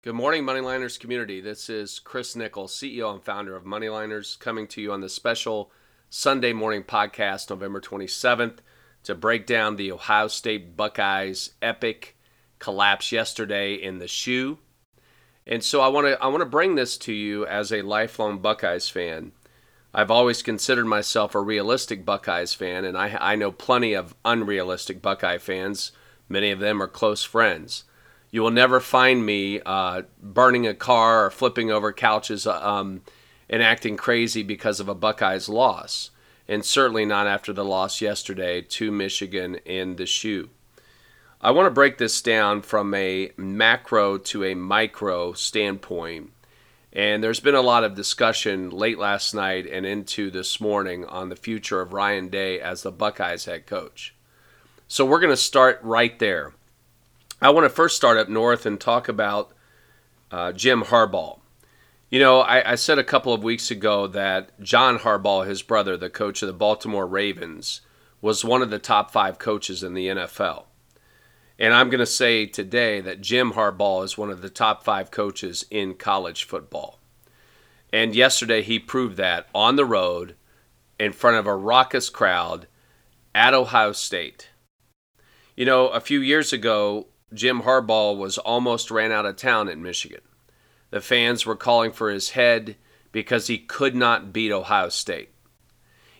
Good morning, Moneyliners community. This is Chris Nickell, CEO and founder of Moneyliners, coming to you on the special Sunday morning podcast, November 27th, to break down the Ohio State Buckeyes epic collapse yesterday in the shoe. And so I want to I want to bring this to you as a lifelong Buckeyes fan. I've always considered myself a realistic Buckeyes fan, and I, I know plenty of unrealistic Buckeye fans. Many of them are close friends. You will never find me uh, burning a car or flipping over couches uh, um, and acting crazy because of a Buckeyes loss, and certainly not after the loss yesterday to Michigan in the shoe. I want to break this down from a macro to a micro standpoint. And there's been a lot of discussion late last night and into this morning on the future of Ryan Day as the Buckeyes head coach. So we're going to start right there. I want to first start up north and talk about uh, Jim Harbaugh. You know, I, I, said a couple of weeks ago that John Harbaugh, his brother, the coach of the Baltimore Ravens, was one of the top five coaches in the NFL. And I'm going to say today that Jim Harbaugh is one of the top five coaches in college football. And yesterday he proved that on the road in front of a raucous crowd at Ohio State. You know, a few years ago, Jim Harbaugh was almost ran out of town in Michigan. The fans were calling for his head because he could not beat Ohio State.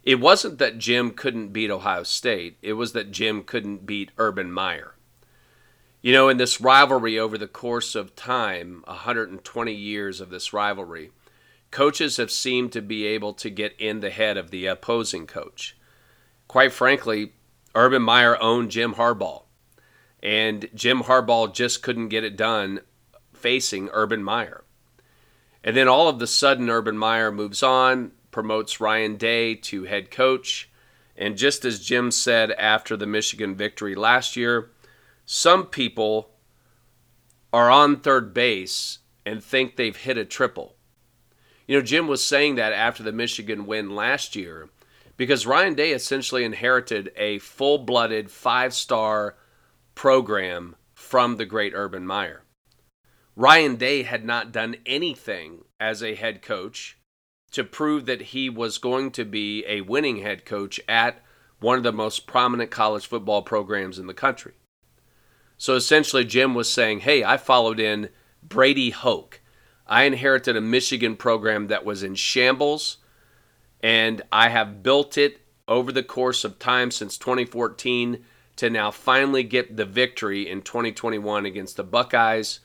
It wasn't that Jim couldn't beat Ohio State, it was that Jim couldn't beat Urban Meyer. You know, in this rivalry over the course of time, 120 years of this rivalry, coaches have seemed to be able to get in the head of the opposing coach. Quite frankly, Urban Meyer owned Jim Harbaugh and Jim Harbaugh just couldn't get it done facing Urban Meyer. And then all of the sudden, Urban Meyer moves on, promotes Ryan Day to head coach. And just as Jim said after the Michigan victory last year, some people are on third base and think they've hit a triple. You know, Jim was saying that after the Michigan win last year because Ryan Day essentially inherited a full blooded five star program from the great Urban Meyer. Ryan Day had not done anything as a head coach to prove that he was going to be a winning head coach at one of the most prominent college football programs in the country. So essentially, Jim was saying, Hey, I followed in Brady Hoke. I inherited a Michigan program that was in shambles, and I have built it over the course of time since 2014 to now finally get the victory in 2021 against the Buckeyes,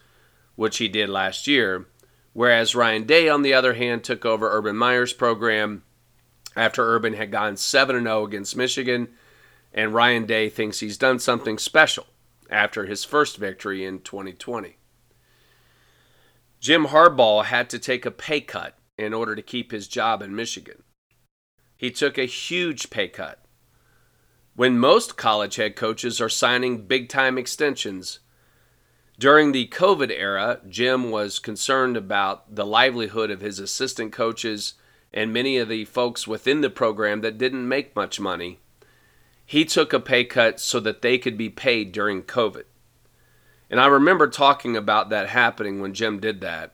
which he did last year. Whereas Ryan Day, on the other hand, took over Urban Meyer's program after Urban had gone 7 0 against Michigan, and Ryan Day thinks he's done something special after his first victory in 2020. Jim Harbaugh had to take a pay cut in order to keep his job in Michigan. He took a huge pay cut when most college head coaches are signing big time extensions. During the COVID era, Jim was concerned about the livelihood of his assistant coaches and many of the folks within the program that didn't make much money. He took a pay cut so that they could be paid during COVID. And I remember talking about that happening when Jim did that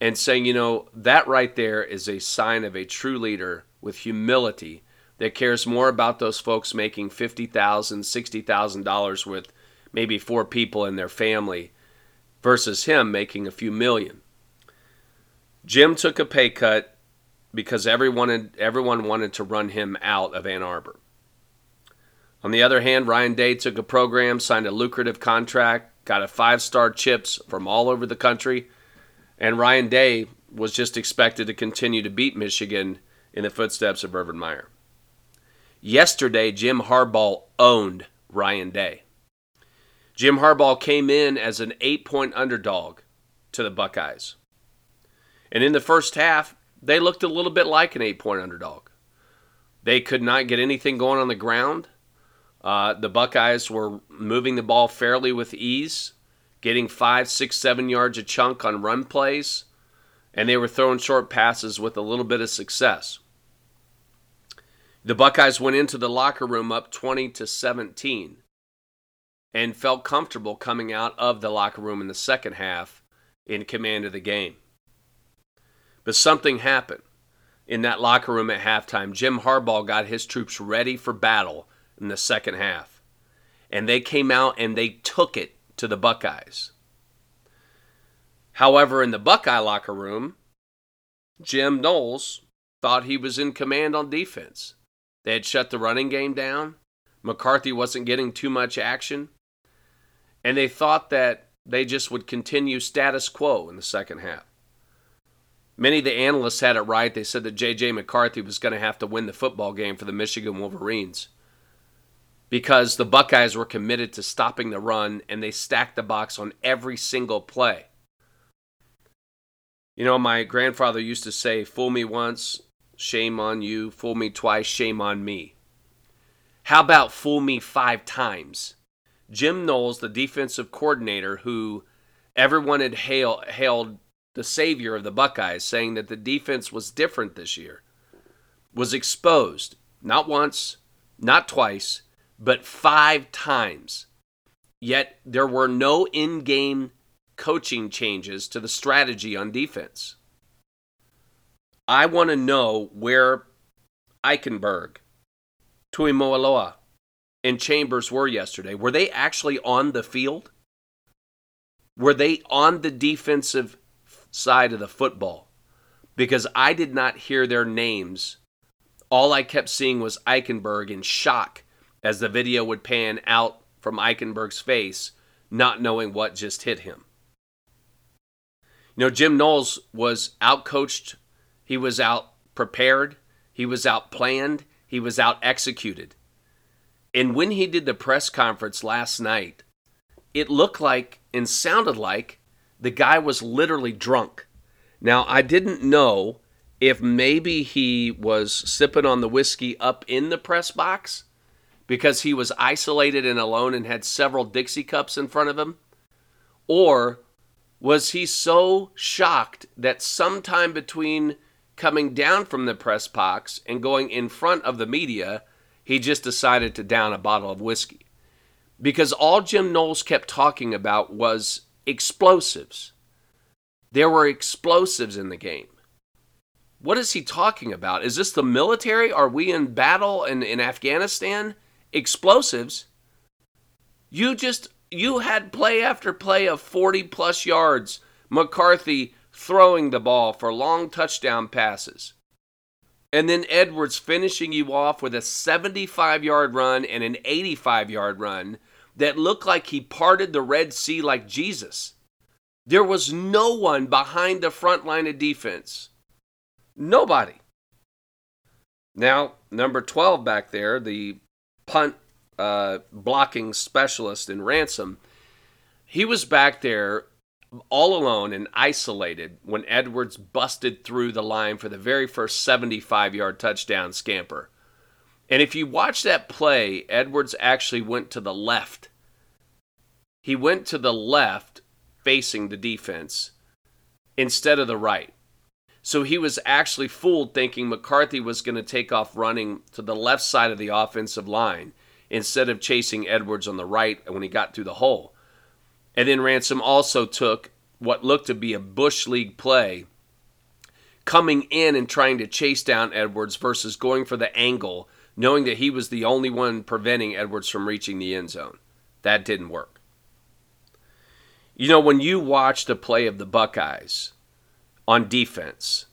and saying, you know, that right there is a sign of a true leader with humility that cares more about those folks making $50,000, $60,000 with maybe four people in their family versus him making a few million. Jim took a pay cut because everyone, everyone wanted to run him out of Ann Arbor. On the other hand, Ryan Day took a program, signed a lucrative contract, got a five star chips from all over the country, and Ryan Day was just expected to continue to beat Michigan in the footsteps of Urban Meyer. Yesterday, Jim Harbaugh owned Ryan Day. Jim Harbaugh came in as an eight point underdog to the Buckeyes. And in the first half, they looked a little bit like an eight point underdog. They could not get anything going on the ground. Uh, the Buckeyes were moving the ball fairly with ease, getting five, six, seven yards a chunk on run plays, and they were throwing short passes with a little bit of success. The Buckeyes went into the locker room up 20 to 17 and felt comfortable coming out of the locker room in the second half in command of the game. But something happened in that locker room at halftime. Jim Harbaugh got his troops ready for battle in the second half. And they came out and they took it to the Buckeyes. However, in the Buckeye locker room, Jim Knowles thought he was in command on defense. They had shut the running game down. McCarthy wasn't getting too much action. And they thought that they just would continue status quo in the second half. Many of the analysts had it right. They said that J.J. McCarthy was going to have to win the football game for the Michigan Wolverines because the Buckeyes were committed to stopping the run and they stacked the box on every single play. You know, my grandfather used to say, Fool me once, shame on you. Fool me twice, shame on me. How about fool me five times? Jim Knowles, the defensive coordinator, who everyone had hail, hailed the savior of the Buckeyes, saying that the defense was different this year, was exposed not once, not twice, but five times. Yet there were no in game coaching changes to the strategy on defense. I want to know where Eichenberg, Tuimoloau, and Chambers were yesterday. Were they actually on the field? Were they on the defensive side of the football? Because I did not hear their names. All I kept seeing was Eichenberg in shock as the video would pan out from Eichenberg's face, not knowing what just hit him. You know, Jim Knowles was outcoached, he was out prepared, he was out planned, he was out executed. And when he did the press conference last night, it looked like and sounded like the guy was literally drunk. Now, I didn't know if maybe he was sipping on the whiskey up in the press box because he was isolated and alone and had several Dixie cups in front of him? Or was he so shocked that sometime between coming down from the press box and going in front of the media, he just decided to down a bottle of whiskey? Because all Jim Knowles kept talking about was explosives. There were explosives in the game. What is he talking about? Is this the military? Are we in battle in, in Afghanistan? Explosives? You just you had play after play of 40 plus yards. McCarthy throwing the ball for long touchdown passes. And then Edwards finishing you off with a 75 yard run and an 85 yard run that looked like he parted the Red Sea like Jesus. There was no one behind the front line of defense. Nobody. Now, number 12 back there, the punt uh, blocking specialist in Ransom, he was back there all alone and isolated when Edwards busted through the line for the very first 75 yard touchdown scamper. And if you watch that play, Edwards actually went to the left. He went to the left facing the defense instead of the right. So he was actually fooled thinking McCarthy was going to take off running to the left side of the offensive line instead of chasing Edwards on the right when he got through the hole. And then Ransom also took what looked to be a Bush League play, coming in and trying to chase down Edwards versus going for the angle, knowing that he was the only one preventing Edwards from reaching the end zone. That didn't work. You know, when you watch the play of the Buckeyes on defense,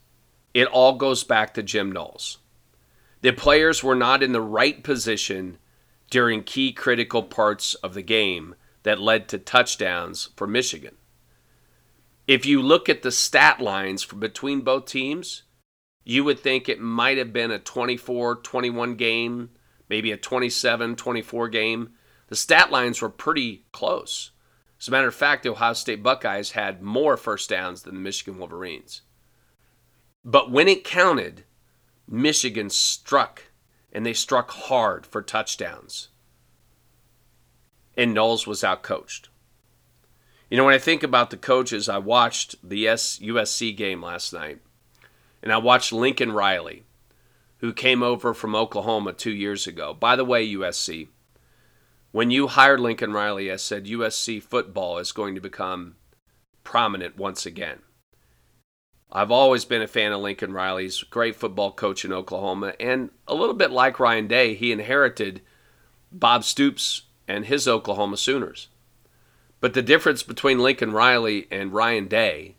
it all goes back to Jim Knowles. The players were not in the right position during key critical parts of the game that led to touchdowns for Michigan. If you look at the stat lines between both teams, you would think it might have been a 24 21 game, maybe a 27 24 game. The stat lines were pretty close. As a matter of fact, the Ohio State Buckeyes had more first downs than the Michigan Wolverines. But when it counted, Michigan struck and they struck hard for touchdowns. And Knowles was outcoached. You know, when I think about the coaches, I watched the USC game last night, and I watched Lincoln Riley, who came over from Oklahoma two years ago. By the way, USC, when you hired Lincoln Riley, I said USC football is going to become prominent once again. I've always been a fan of Lincoln Riley's great football coach in Oklahoma, and a little bit like Ryan Day, he inherited Bob Stoops and his Oklahoma Sooners. But the difference between Lincoln Riley and Ryan Day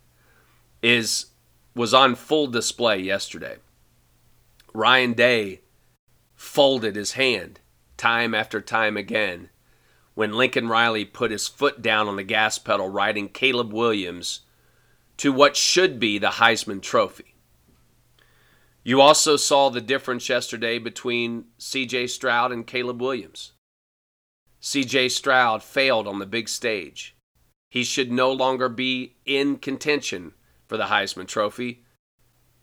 is was on full display yesterday. Ryan Day folded his hand time after time again when Lincoln Riley put his foot down on the gas pedal riding Caleb Williams to what should be the Heisman Trophy. You also saw the difference yesterday between CJ Stroud and Caleb Williams. CJ Stroud failed on the big stage. He should no longer be in contention for the Heisman Trophy.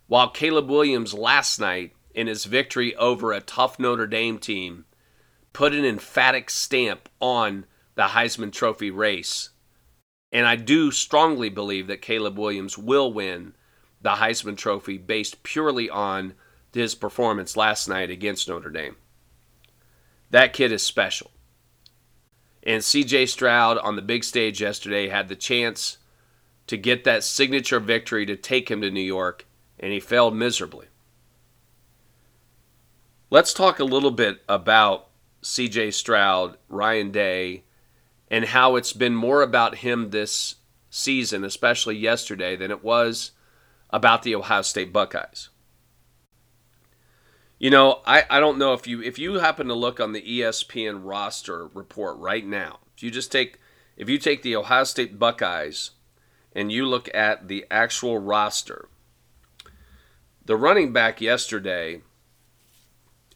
While Caleb Williams last night, in his victory over a tough Notre Dame team, put an emphatic stamp on the Heisman Trophy race. And I do strongly believe that Caleb Williams will win the Heisman Trophy based purely on his performance last night against Notre Dame. That kid is special. And CJ Stroud on the big stage yesterday had the chance to get that signature victory to take him to New York, and he failed miserably. Let's talk a little bit about CJ Stroud, Ryan Day, and how it's been more about him this season, especially yesterday, than it was about the Ohio State Buckeyes. You know, I, I don't know if you if you happen to look on the ESPN roster report right now, if you just take if you take the Ohio State Buckeyes and you look at the actual roster, the running back yesterday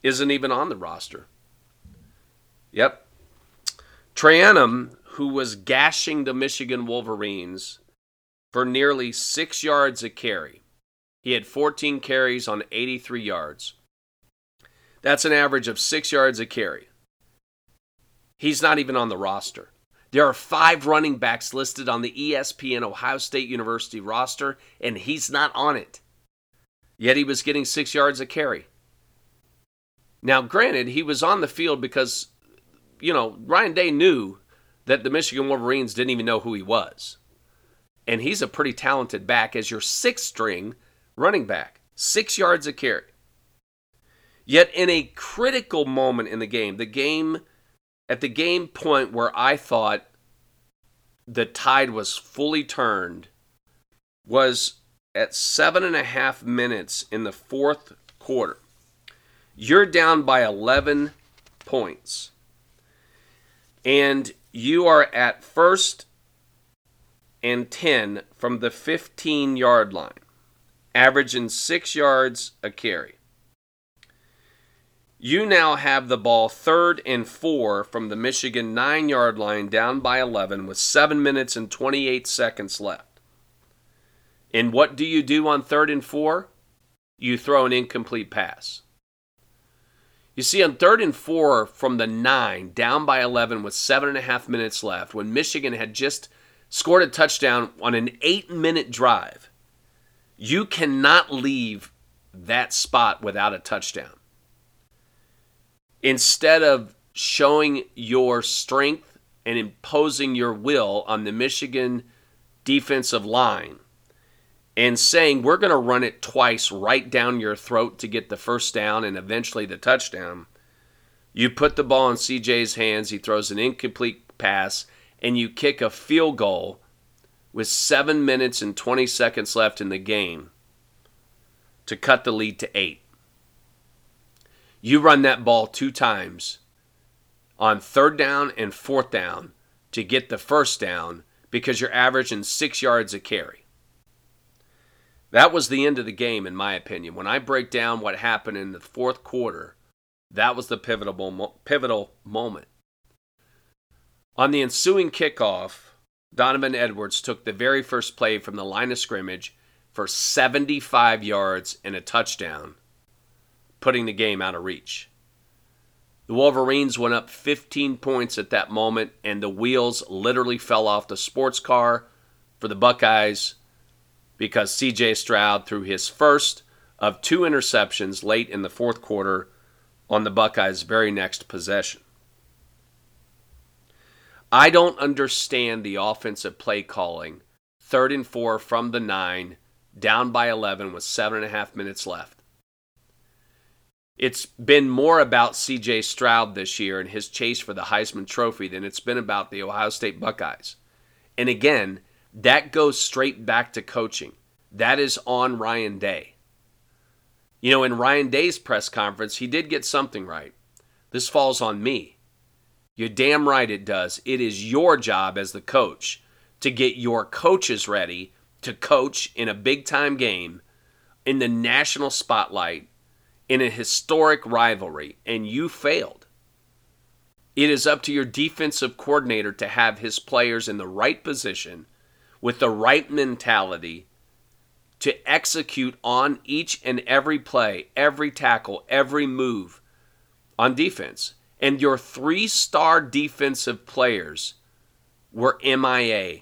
isn't even on the roster. Yep. Trayanum, who was gashing the Michigan Wolverines for nearly six yards a carry, he had 14 carries on 83 yards. That's an average of six yards a carry. He's not even on the roster. There are five running backs listed on the ESPN Ohio State University roster, and he's not on it. Yet he was getting six yards a carry. Now, granted, he was on the field because, you know, Ryan Day knew that the Michigan Wolverines didn't even know who he was. And he's a pretty talented back as your sixth string running back, six yards a carry. Yet, in a critical moment in the game, the game, at the game point where I thought the tide was fully turned, was at seven and a half minutes in the fourth quarter. You're down by 11 points. And you are at first and 10 from the 15 yard line, averaging six yards a carry. You now have the ball third and four from the Michigan nine yard line down by 11 with seven minutes and 28 seconds left. And what do you do on third and four? You throw an incomplete pass. You see, on third and four from the nine, down by 11 with seven and a half minutes left, when Michigan had just scored a touchdown on an eight minute drive, you cannot leave that spot without a touchdown. Instead of showing your strength and imposing your will on the Michigan defensive line, and saying we're going to run it twice right down your throat to get the first down and eventually the touchdown. You put the ball in CJ's hands, he throws an incomplete pass, and you kick a field goal with 7 minutes and 20 seconds left in the game to cut the lead to 8. You run that ball two times on third down and fourth down to get the first down because you're averaging 6 yards a carry. That was the end of the game, in my opinion. When I break down what happened in the fourth quarter, that was the pivotal, pivotal moment. On the ensuing kickoff, Donovan Edwards took the very first play from the line of scrimmage for 75 yards and a touchdown, putting the game out of reach. The Wolverines went up 15 points at that moment, and the wheels literally fell off the sports car for the Buckeyes because CJ Stroud threw his first of two interceptions late in the fourth quarter on the Buckeyes' very next possession. I don't understand the offensive play calling third and four from the nine, down by 11 with seven and a half minutes left. It's been more about CJ Stroud this year and his chase for the Heisman Trophy than it's been about the Ohio State Buckeyes. And again, that goes straight back to coaching. That is on Ryan Day. You know, in Ryan Day's press conference, he did get something right. This falls on me. You're damn right it does. It is your job as the coach to get your coaches ready to coach in a big time game in the national spotlight in a historic rivalry, and you failed. It is up to your defensive coordinator to have his players in the right position with the right mentality to execute on each and every play, every tackle, every move on defense. And your three star defensive players were MIA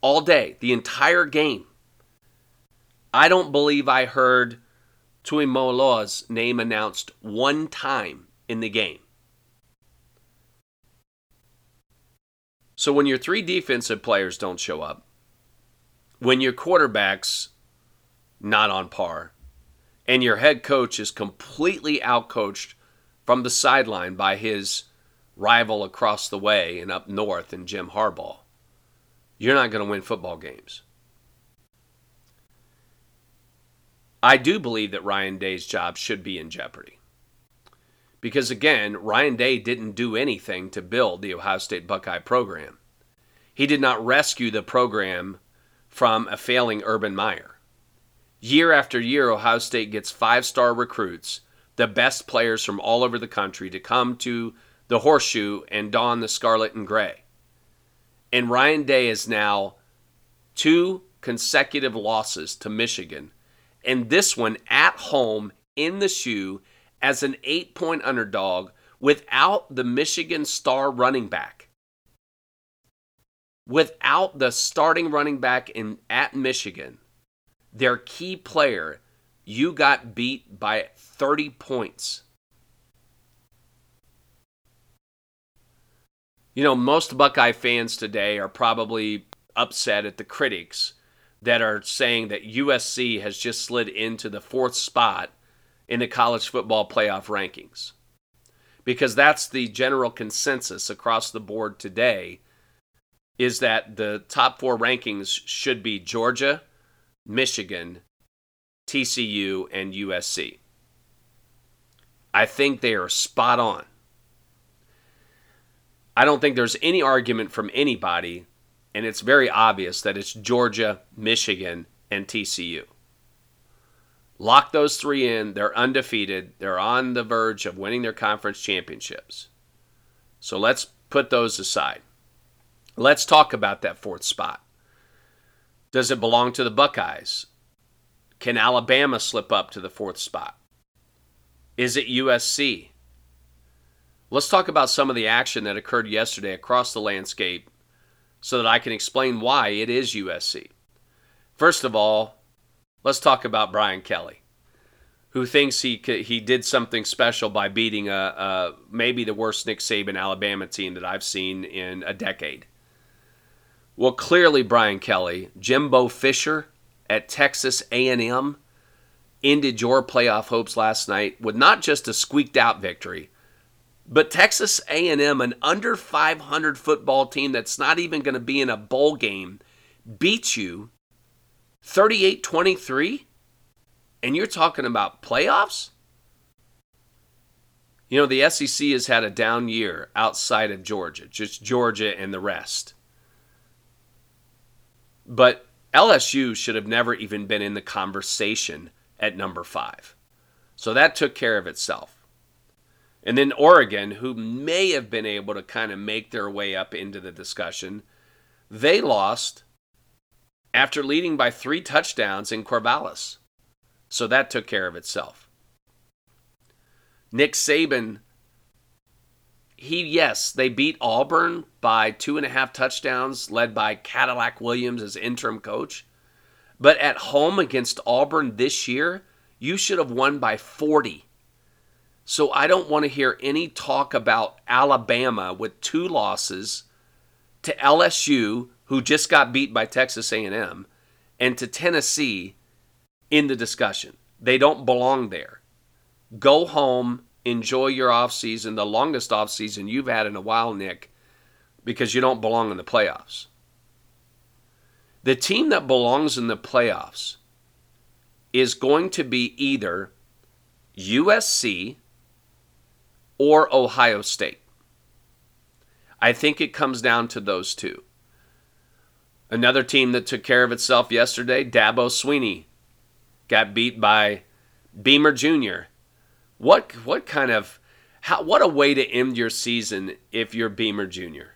all day, the entire game. I don't believe I heard Tuimoloau's name announced one time in the game. So when your three defensive players don't show up, when your quarterback's not on par, and your head coach is completely outcoached from the sideline by his rival across the way and up north in Jim Harbaugh, you're not going to win football games. I do believe that Ryan Day's job should be in jeopardy. Because again, Ryan Day didn't do anything to build the Ohio State Buckeye program. He did not rescue the program from a failing Urban Meyer. Year after year, Ohio State gets five star recruits, the best players from all over the country, to come to the horseshoe and don the scarlet and gray. And Ryan Day is now two consecutive losses to Michigan, and this one at home in the shoe as an eight point underdog without the Michigan star running back. Without the starting running back in at Michigan, their key player, you got beat by 30 points. You know, most Buckeye fans today are probably upset at the critics that are saying that USC has just slid into the fourth spot in the college football playoff rankings. Because that's the general consensus across the board today is that the top 4 rankings should be Georgia, Michigan, TCU and USC. I think they are spot on. I don't think there's any argument from anybody, and it's very obvious that it's Georgia, Michigan, and TCU. Lock those three in. They're undefeated. They're on the verge of winning their conference championships. So let's put those aside. Let's talk about that fourth spot. Does it belong to the Buckeyes? Can Alabama slip up to the fourth spot? Is it USC? Let's talk about some of the action that occurred yesterday across the landscape so that I can explain why it is USC. First of all, let's talk about Brian Kelly, who thinks he he did something special by beating a, a maybe the worst Nick Saban Alabama team that I've seen in a decade. Well, clearly Brian Kelly, Jimbo Fisher at Texas A&M ended your playoff hopes last night with not just a squeaked out victory, but Texas A&M, an under 500 football team that's not even going to be in a bowl game, beats you 38-23 and you're talking about playoffs? You know, the SEC has had a down year outside of Georgia, just Georgia and the rest. But LSU should have never even been in the conversation at number five. So that took care of itself. And then Oregon, who may have been able to kind of make their way up into the discussion, they lost after leading by three touchdowns in Corvallis. So that took care of itself. Nick Saban, he, yes, they beat Auburn by two and a half touchdowns, led by Cadillac Williams as interim coach. But at home against Auburn this year, you should have won by 40. So I don't want to hear any talk about Alabama with two losses to LSU, who just got beat by Texas A&M, and to Tennessee in the discussion. They don't belong there. Go home, enjoy your off season, the longest off season you've had in a while, Nick, because you don't belong in the playoffs. The team that belongs in the playoffs is going to be either USC or Ohio State. I think it comes down to those two. Another team that took care of itself yesterday, Dabo Swinney, got beat by Beamer Jr. What what kind of how what a way to end your season if you're Beamer Jr.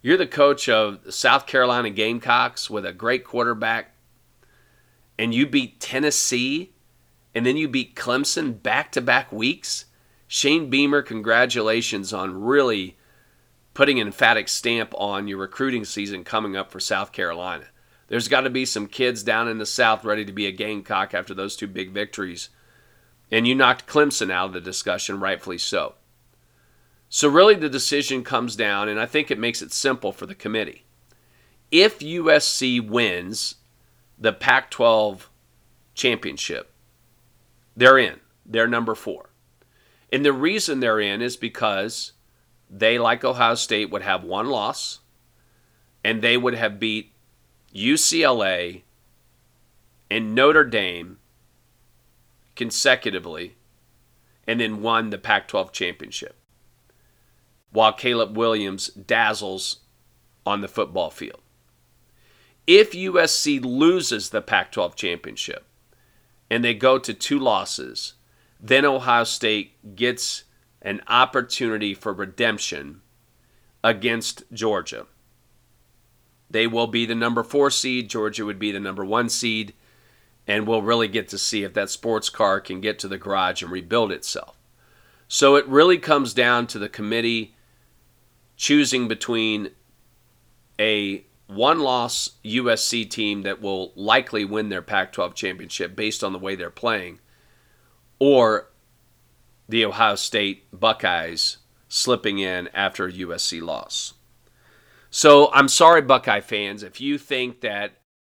You're the coach of the South Carolina Gamecocks with a great quarterback, and you beat Tennessee, and then you beat Clemson back to back weeks. Shane Beamer, congratulations on really putting an emphatic stamp on your recruiting season coming up for South Carolina. There's got to be some kids down in the South ready to be a Gamecock after those two big victories. And you knocked Clemson out of the discussion, rightfully so. So, really, the decision comes down, and I think it makes it simple for the committee. If USC wins the Pac 12 championship, they're in. They're number four. And the reason they're in is because they, like Ohio State, would have one loss, and they would have beat UCLA and Notre Dame consecutively, and then won the Pac 12 championship, while Caleb Williams dazzles on the football field. If USC loses the Pac 12 championship and they go to two losses, then Ohio State gets an opportunity for redemption against Georgia. They will be the number four seed. Georgia would be the number one seed. And we'll really get to see if that sports car can get to the garage and rebuild itself. So it really comes down to the committee choosing between a one loss USC team that will likely win their Pac 12 championship based on the way they're playing, or the Ohio State Buckeyes slipping in after a USC loss. So I'm sorry, Buckeye fans, if you think that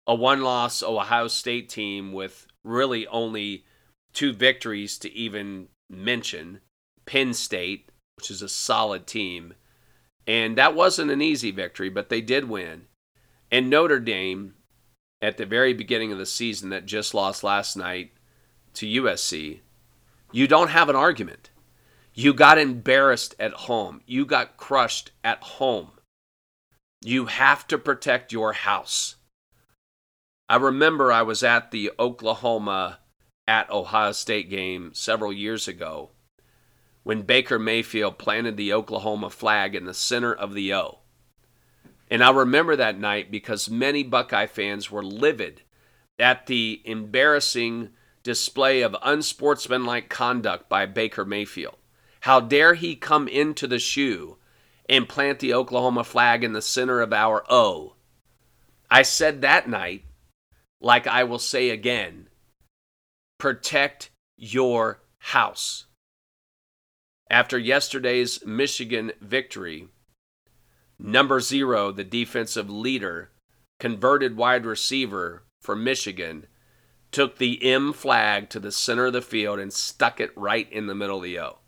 a one loss Ohio State team with really only two victories to even mention, Penn State, which is a solid team, and that wasn't an easy victory, but they did win, and Notre Dame at the very beginning of the season that just lost last night to USC you don't have an argument. You got embarrassed at home. You got crushed at home. You have to protect your house. I remember I was at the Oklahoma at Ohio State game several years ago when Baker Mayfield planted the Oklahoma flag in the center of the O. And I remember that night because many Buckeye fans were livid at the embarrassing display of unsportsmanlike conduct by Baker Mayfield. How dare he come into the shoe and plant the Oklahoma flag in the center of our O? I said that night, like I will say again protect your house. After yesterday's Michigan victory, number zero, the defensive leader, converted wide receiver for Michigan, took the M flag to the center of the field and stuck it right in the middle of the O,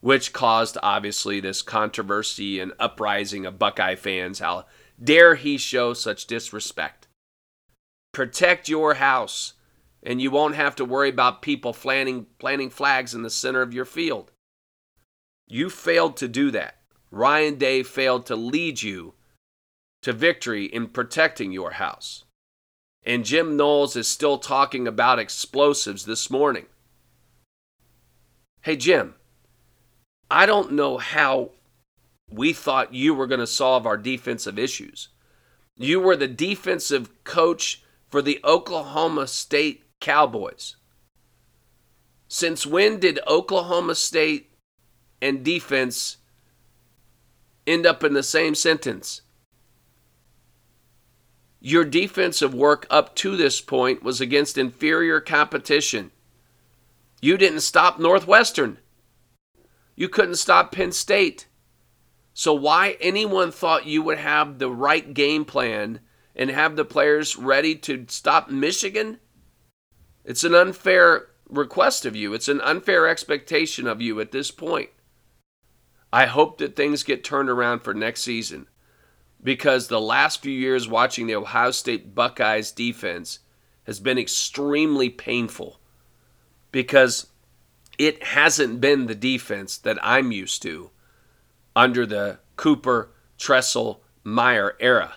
which caused obviously this controversy and uprising of Buckeye fans. How dare he show such disrespect? Protect your house, and you won't have to worry about people planting, planting flags in the center of your field. You failed to do that. Ryan Day failed to lead you to victory in protecting your house. And Jim Knowles is still talking about explosives this morning. Hey, Jim, I don't know how we thought you were going to solve our defensive issues. You were the defensive coach for the Oklahoma State Cowboys. Since when did Oklahoma State and defense end up in the same sentence? Your defensive work up to this point was against inferior competition. You didn't stop Northwestern. You couldn't stop Penn State. So, why anyone thought you would have the right game plan and have the players ready to stop Michigan? It's an unfair request of you. It's an unfair expectation of you at this point. I hope that things get turned around for next season because the last few years watching the Ohio State Buckeyes defense has been extremely painful because it hasn't been the defense that I'm used to under the Cooper, Tressel, Meyer era.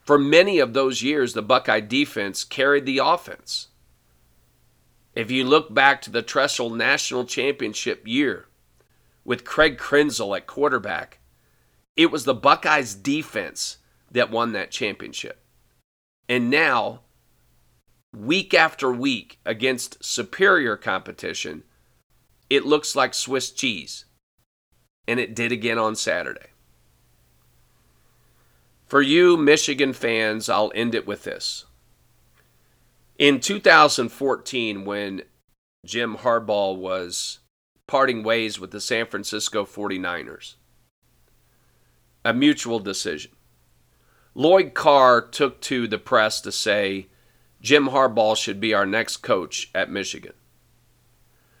For many of those years, the Buckeye defense carried the offense. If you look back to the Tressel National Championship year with Craig Krenzel at quarterback, it was the Buckeyes defense that won that championship. And now, week after week against superior competition, it looks like Swiss cheese. And it did again on Saturday. For you Michigan fans, I'll end it with this. In 2014, when Jim Harbaugh was parting ways with the San Francisco 49ers, a mutual decision. Lloyd Carr took to the press to say Jim Harbaugh should be our next coach at Michigan.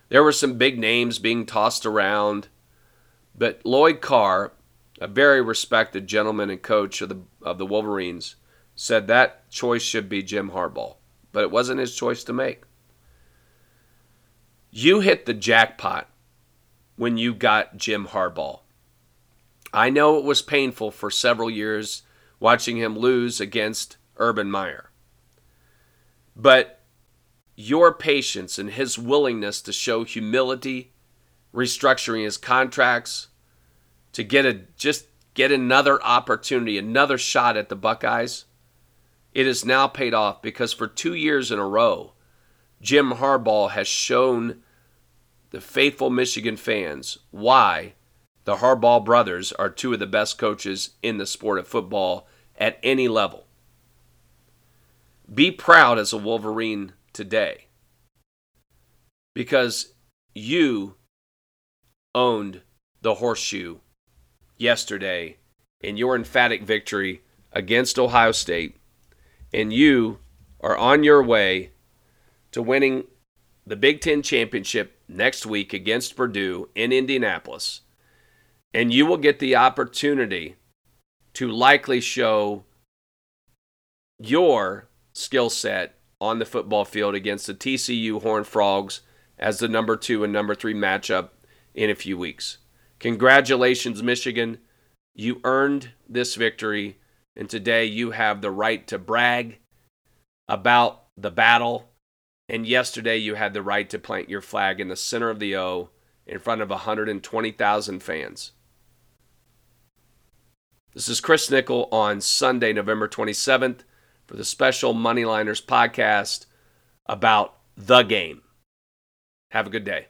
There were some big names being tossed around, but Lloyd Carr, a very respected gentleman and coach of the of the Wolverines, said that choice should be Jim Harbaugh, but it wasn't his choice to make. You hit the jackpot when you got Jim Harbaugh. I know it was painful for several years watching him lose against Urban Meyer. But your patience and his willingness to show humility, restructuring his contracts, to get a just get another opportunity, another shot at the Buckeyes, it has now paid off because for two years in a row, Jim Harbaugh has shown the faithful Michigan fans why the Harbaugh brothers are two of the best coaches in the sport of football at any level. Be proud as a Wolverine today because you owned the horseshoe yesterday in your emphatic victory against Ohio State, and you are on your way to winning the Big Ten championship next week against Purdue in Indianapolis. And you will get the opportunity to likely show your skill set on the football field against the TCU Horned Frogs as the number two and number three matchup in a few weeks. Congratulations, Michigan. You earned this victory, and today you have the right to brag about the battle. And yesterday you had the right to plant your flag in the center of the O in front of 120,000 fans. This is Chris Nickell on Sunday, November 27th for the special Moneyliners podcast about the game. Have a good day.